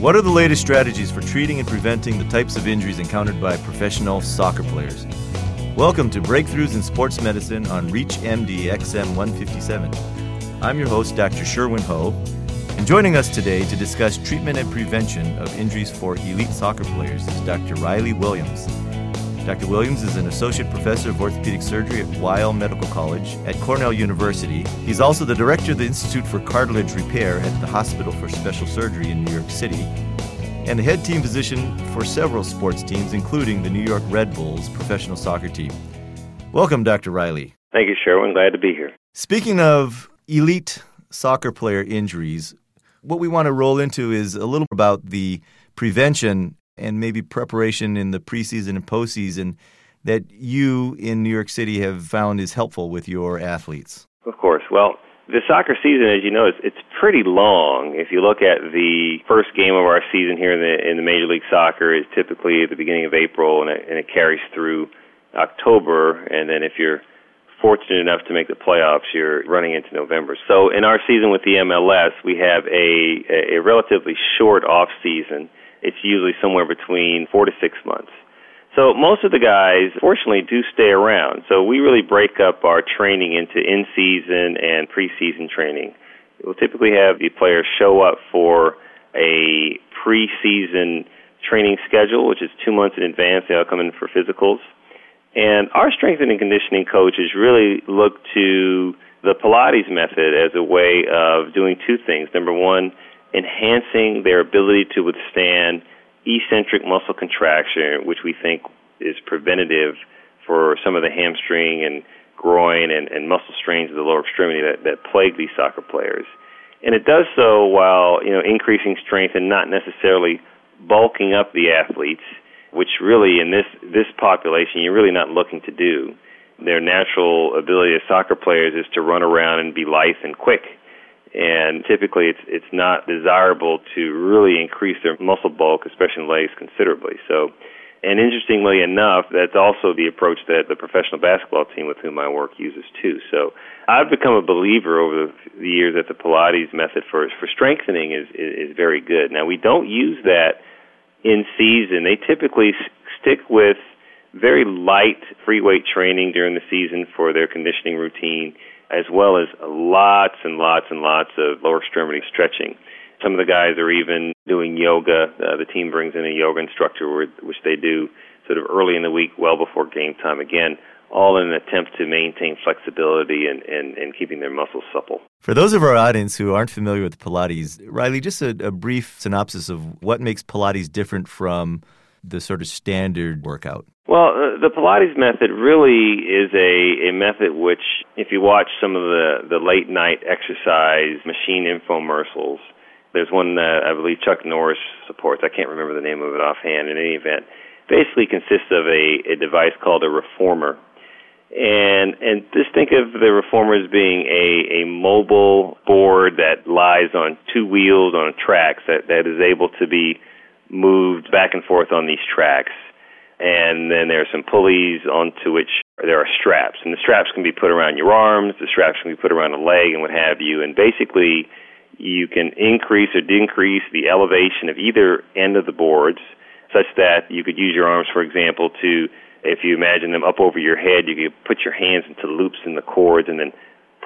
What are the latest strategies for treating and preventing the types of injuries encountered by professional soccer players? Welcome to Breakthroughs in Sports Medicine on ReachMD XM 157. I'm your host, Dr. Sherwin Ho, and joining us today to discuss treatment and prevention of injuries for elite soccer players is Dr. Riley Williams. Dr. Williams is an associate professor of orthopedic surgery at Weill Medical College at Cornell University. He's also the director of the Institute for Cartilage Repair at the Hospital for Special Surgery in New York City, and the head team physician for several sports teams, including the New York Red Bulls professional soccer team. Welcome, Dr. Riley. Thank you, Sherwin. Glad to be here. Speaking of elite soccer player injuries, what we want to roll into is a little about the prevention and maybe preparation in the preseason and postseason that you in New York City have found is helpful with your athletes? Of course. Well, the soccer season, as you know, it's pretty long. If you look at the first game of our season here in the in the Major League Soccer, is typically at the beginning of April, and it, and it carries through October. And then if you're fortunate enough to make the playoffs, you're running into November. So in our season with the MLS, we have a a relatively short off season it's usually somewhere between four to six months. So most of the guys, fortunately, do stay around. So we really break up our training into in-season and preseason training. We'll typically have the players show up for a preseason training schedule, which is two months in advance. They all come in for physicals. And our strength and conditioning coaches really look to the Pilates method as a way of doing two things. Number one, enhancing their ability to withstand eccentric muscle contraction, which we think is preventative for some of the hamstring and groin and, and muscle strains of the lower extremity that, that plague these soccer players. And it does so while you know increasing strength and not necessarily bulking up the athletes, which really in this this population you're really not looking to do. Their natural ability as soccer players is to run around and be lithe and quick and typically it's it's not desirable to really increase their muscle bulk, especially in legs, considerably. So, and interestingly enough, that's also the approach that the professional basketball team with whom I work uses too. So, I've become a believer over the years that the Pilates method for for strengthening is is, is very good. Now, we don't use that in season. They typically stick with very light free weight training during the season for their conditioning routine as well as lots and lots and lots of lower extremity stretching. Some of the guys are even doing yoga. Uh, the team brings in a yoga instructor, which they do sort of early in the week, well before game time. Again, all in an attempt to maintain flexibility and, and, and keeping their muscles supple. For those of our audience who aren't familiar with Pilates, Riley, just a, a brief synopsis of what makes Pilates different from the sort of standard workout. Well, uh, the Pilates method really is a, a method which, if you watch some of the, the late night exercise machine infomercials, there's one that I believe Chuck Norris supports. I can't remember the name of it offhand. In any event, basically consists of a, a device called a reformer, and and just think of the reformer as being a, a mobile board that lies on two wheels on tracks that, that is able to be moved back and forth on these tracks and then there are some pulleys onto which there are straps, and the straps can be put around your arms, the straps can be put around a leg, and what have you. And basically, you can increase or decrease the elevation of either end of the boards, such that you could use your arms, for example, to if you imagine them up over your head, you could put your hands into loops in the cords, and then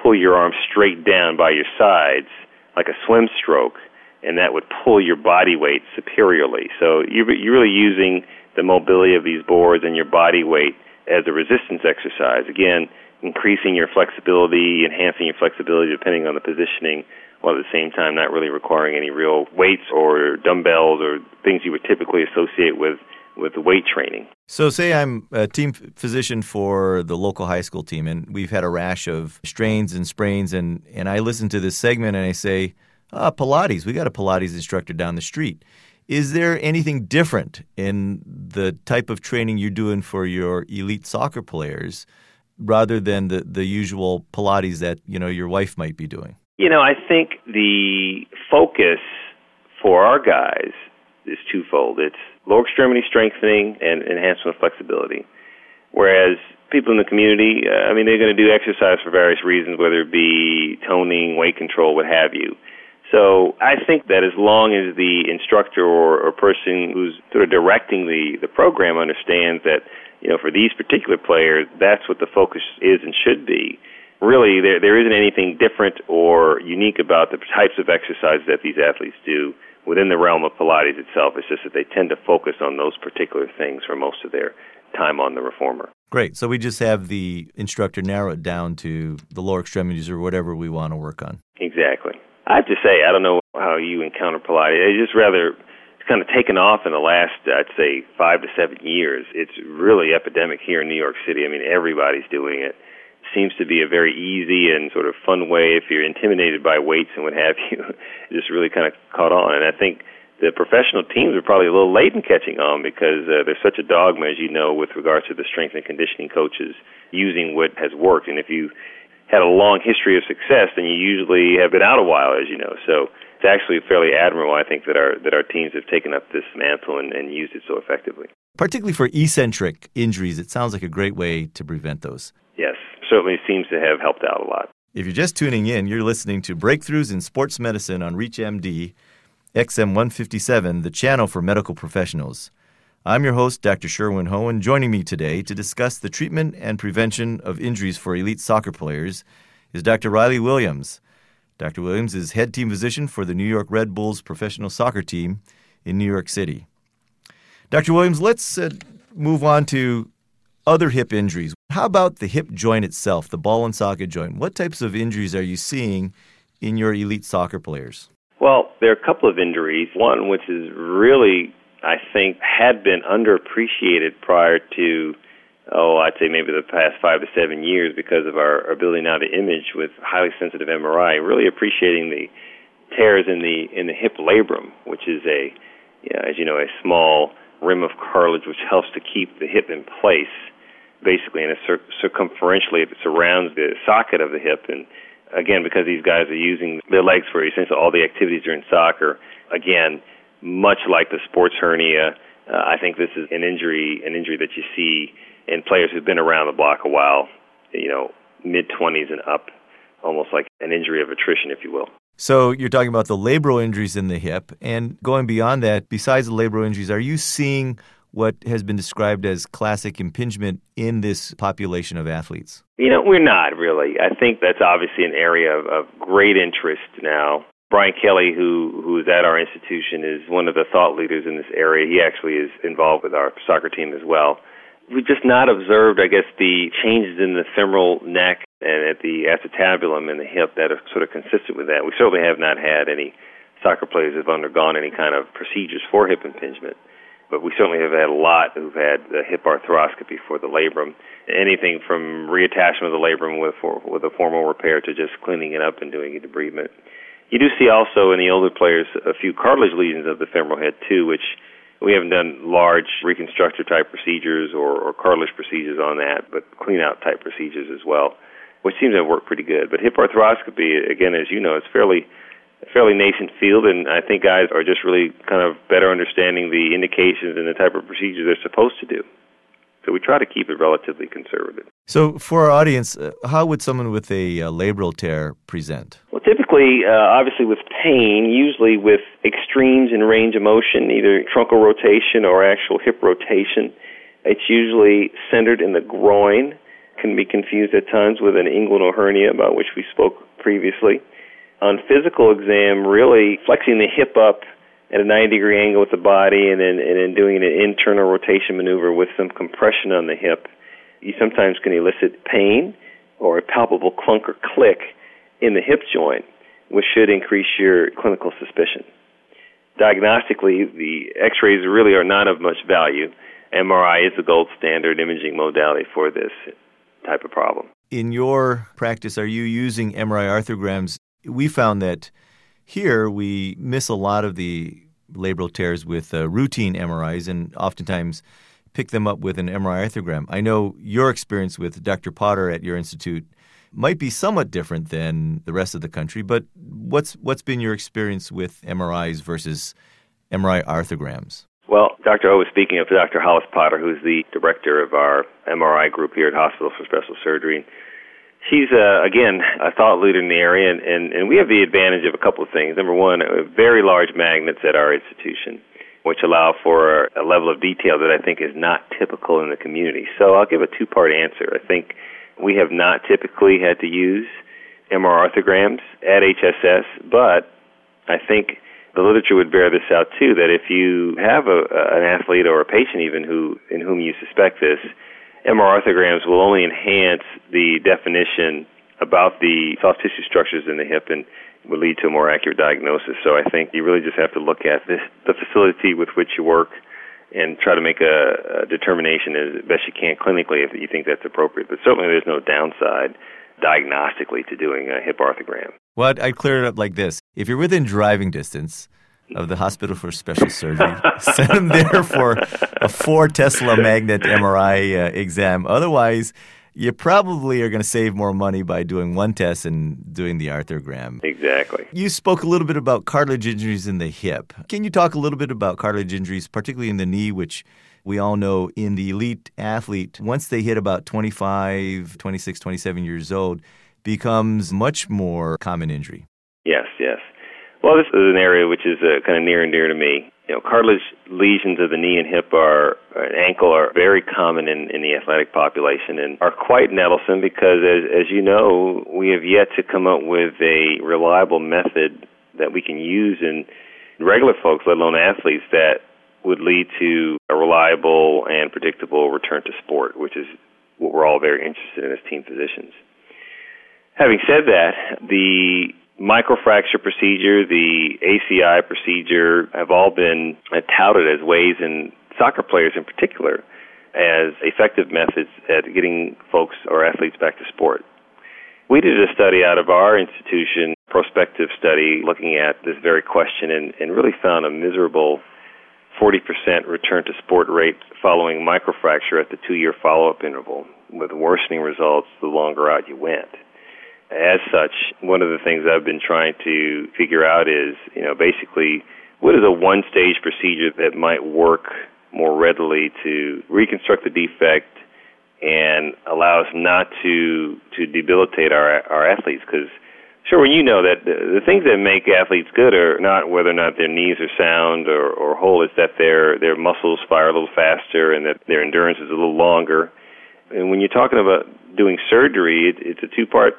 pull your arms straight down by your sides like a swim stroke, and that would pull your body weight superiorly. So you're, you're really using the mobility of these boards and your body weight as a resistance exercise. Again, increasing your flexibility, enhancing your flexibility depending on the positioning, while at the same time not really requiring any real weights or dumbbells or things you would typically associate with with weight training. So, say I'm a team physician for the local high school team, and we've had a rash of strains and sprains, and, and I listen to this segment and I say, ah, Pilates, we got a Pilates instructor down the street. Is there anything different in the type of training you're doing for your elite soccer players rather than the, the usual Pilates that, you know, your wife might be doing? You know, I think the focus for our guys is twofold. It's lower extremity strengthening and enhancement of flexibility. Whereas people in the community, uh, I mean, they're going to do exercise for various reasons, whether it be toning, weight control, what have you. So I think that as long as the instructor or, or person who's sort of directing the, the program understands that, you know, for these particular players, that's what the focus is and should be. Really, there there isn't anything different or unique about the types of exercises that these athletes do within the realm of Pilates itself. It's just that they tend to focus on those particular things for most of their time on the reformer. Great. So we just have the instructor narrow it down to the lower extremities or whatever we want to work on. Exactly. I have to say, I don't know how you encounter Pilates. It's just rather it's kind of taken off in the last, I'd say, five to seven years. It's really epidemic here in New York City. I mean, everybody's doing it. it seems to be a very easy and sort of fun way if you're intimidated by weights and what have you. it just really kind of caught on, and I think the professional teams are probably a little late in catching on because uh, there's such a dogma, as you know, with regards to the strength and conditioning coaches using what has worked. And if you had a long history of success, then you usually have been out a while, as you know. So it's actually fairly admirable, I think, that our that our teams have taken up this mantle and, and used it so effectively. Particularly for eccentric injuries, it sounds like a great way to prevent those. Yes, certainly seems to have helped out a lot. If you're just tuning in, you're listening to Breakthroughs in Sports Medicine on ReachMD, XM 157, the channel for medical professionals. I'm your host, Dr. Sherwin Ho, and joining me today to discuss the treatment and prevention of injuries for elite soccer players is Dr. Riley Williams. Dr. Williams is head team physician for the New York Red Bulls professional soccer team in New York City. Dr. Williams, let's uh, move on to other hip injuries. How about the hip joint itself, the ball and socket joint? What types of injuries are you seeing in your elite soccer players? Well, there are a couple of injuries. One, which is really I think had been underappreciated prior to oh I'd say maybe the past five to seven years because of our ability now to image with highly sensitive MRI. Really appreciating the tears in the in the hip labrum, which is a you know, as you know a small rim of cartilage which helps to keep the hip in place, basically, and it cir- circumferentially it surrounds the socket of the hip and again because these guys are using their legs for essentially all the activities during soccer again much like the sports hernia. Uh, I think this is an injury, an injury that you see in players who've been around the block a while. You know, mid 20s and up, almost like an injury of attrition, if you will. So you're talking about the labral injuries in the hip, and going beyond that, besides the labral injuries, are you seeing what has been described as classic impingement in this population of athletes? You know, we're not really. I think that's obviously an area of, of great interest now. Bryan Kelly, who who is at our institution, is one of the thought leaders in this area. He actually is involved with our soccer team as well. We've just not observed, I guess, the changes in the femoral neck and at the acetabulum and the hip that are sort of consistent with that. We certainly have not had any soccer players who've undergone any kind of procedures for hip impingement, but we certainly have had a lot who've had the hip arthroscopy for the labrum. Anything from reattachment of the labrum with for, with a formal repair to just cleaning it up and doing a debridement. You do see also in the older players a few cartilage lesions of the femoral head too, which we haven't done large reconstructive type procedures or, or cartilage procedures on that, but clean out type procedures as well, which seems to worked pretty good. But hip arthroscopy, again, as you know, it's fairly fairly nascent field, and I think guys are just really kind of better understanding the indications and the type of procedures they're supposed to do. So we try to keep it relatively conservative. So, for our audience, uh, how would someone with a uh, labral tear present? Well, typically, uh, obviously, with pain, usually with extremes in range of motion, either truncal rotation or actual hip rotation. It's usually centered in the groin, can be confused at times with an inguinal hernia, about which we spoke previously. On physical exam, really flexing the hip up at a 90 degree angle with the body and then and then doing an internal rotation maneuver with some compression on the hip, you sometimes can elicit pain or a palpable clunk or click in the hip joint, which should increase your clinical suspicion. Diagnostically, the x-rays really are not of much value. MRI is the gold standard imaging modality for this type of problem. In your practice, are you using MRI arthrograms? We found that here we miss a lot of the labral tears with uh, routine MRIs and oftentimes pick them up with an MRI arthrogram. I know your experience with Dr. Potter at your institute might be somewhat different than the rest of the country, but what's what's been your experience with MRIs versus MRI arthrograms? Well, Dr. Ho was speaking of Dr. Hollis Potter, who's the director of our MRI group here at Hospital for Special Surgery. She's uh, again a thought leader in the area, and, and, and we have the advantage of a couple of things. Number one, very large magnets at our institution, which allow for a level of detail that I think is not typical in the community. So I'll give a two-part answer. I think we have not typically had to use MR arthrograms at HSS, but I think the literature would bear this out too. That if you have a, an athlete or a patient even who in whom you suspect this, MR arthrograms will only enhance the definition about the soft tissue structures in the hip and will lead to a more accurate diagnosis. So I think you really just have to look at this, the facility with which you work and try to make a, a determination as best you can clinically if you think that's appropriate. But certainly there's no downside diagnostically to doing a hip arthrogram. Well, I'd clear it up like this. If you're within driving distance of the Hospital for Special Surgery, send them there for a 4 Tesla magnet MRI uh, exam. Otherwise, you probably are going to save more money by doing one test and doing the arthrogram. Exactly. You spoke a little bit about cartilage injuries in the hip. Can you talk a little bit about cartilage injuries, particularly in the knee, which we all know in the elite athlete, once they hit about 25, 26, 27 years old, becomes much more common injury. Yes, yes. Well, this is an area which is uh, kind of near and dear to me. You know, cartilage lesions of the knee and hip are and ankle are very common in, in the athletic population and are quite nettlesome because, as, as you know, we have yet to come up with a reliable method that we can use in regular folks, let alone athletes, that would lead to a reliable and predictable return to sport, which is what we're all very interested in as team physicians. Having said that, the microfracture procedure, the ACI procedure have all been touted as ways, and soccer players in particular, as effective methods at getting folks or athletes back to sport. We did a study out of our institution, prospective study, looking at this very question and, and really found a miserable 40% return to sport rate following microfracture at the two year follow up interval, with worsening results the longer out you went. As such, one of the things I've been trying to figure out is, you know, basically, what is a one stage procedure that might work more readily to reconstruct the defect and allow us not to to debilitate our our athletes because Sure, when you know that the, the things that make athletes good are not whether or not their knees are sound or, or whole, it's that their their muscles fire a little faster and that their endurance is a little longer. And when you're talking about doing surgery, it, it's a two part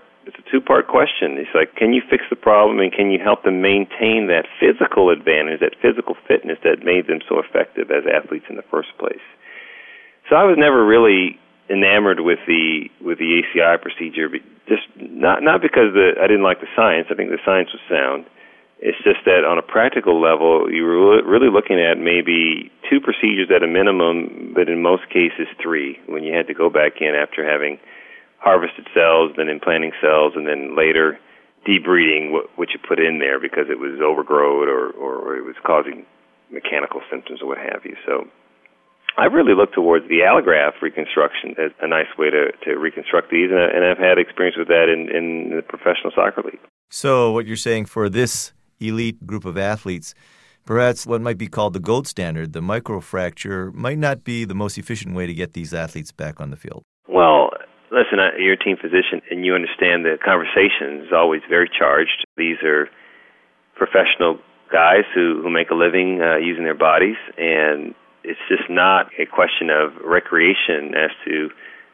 two part question. It's like can you fix the problem and can you help them maintain that physical advantage, that physical fitness that made them so effective as athletes in the first place. So I was never really enamored with the with the ACI procedure, just not not because the I didn't like the science. I think the science was sound. It's just that on a practical level, you were really looking at maybe two procedures at a minimum, but in most cases three. When you had to go back in after having harvested cells, then implanting cells, and then later debriding what, what you put in there because it was overgrown or, or it was causing mechanical symptoms or what have you. So I really look towards the allograft reconstruction as a nice way to, to reconstruct these, and, and I've had experience with that in, in the professional soccer league. So, what you're saying for this elite group of athletes, perhaps what might be called the gold standard, the microfracture, might not be the most efficient way to get these athletes back on the field. Well, listen, you're a team physician, and you understand the conversation is always very charged. These are professional guys who, who make a living uh, using their bodies, and it's just not a question of recreation as to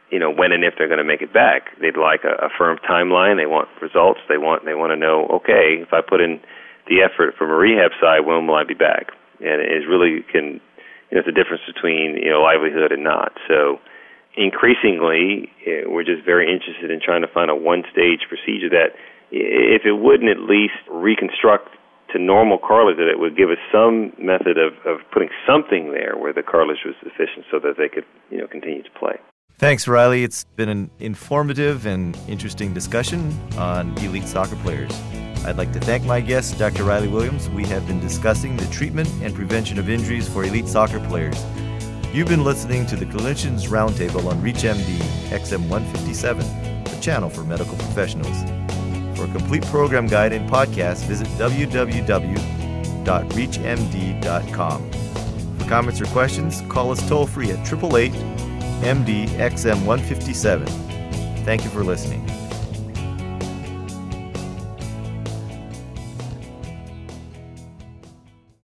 you know when and if they're going to make it back. They'd like a, a firm timeline. They want results. They want they want to know okay if I put in the effort from a rehab side, when will I be back? And it really can you know it's a difference between you know livelihood and not. So increasingly eh, we're just very interested in trying to find a one stage procedure that if it wouldn't at least reconstruct to normal cartilage that it would give us some method of, of putting something there where the cartilage was sufficient so that they could you know continue to play. Thanks, Riley. It's been an informative and interesting discussion on elite soccer players. I'd like to thank my guest, Dr. Riley Williams. We have been discussing the treatment and prevention of injuries for elite soccer players. You've been listening to the Clinicians Roundtable on ReachMD XM 157, the channel for medical professionals. For a complete program guide and podcast, visit www.reachmd.com. For comments or questions, call us toll free at 888 MD XM 157. Thank you for listening.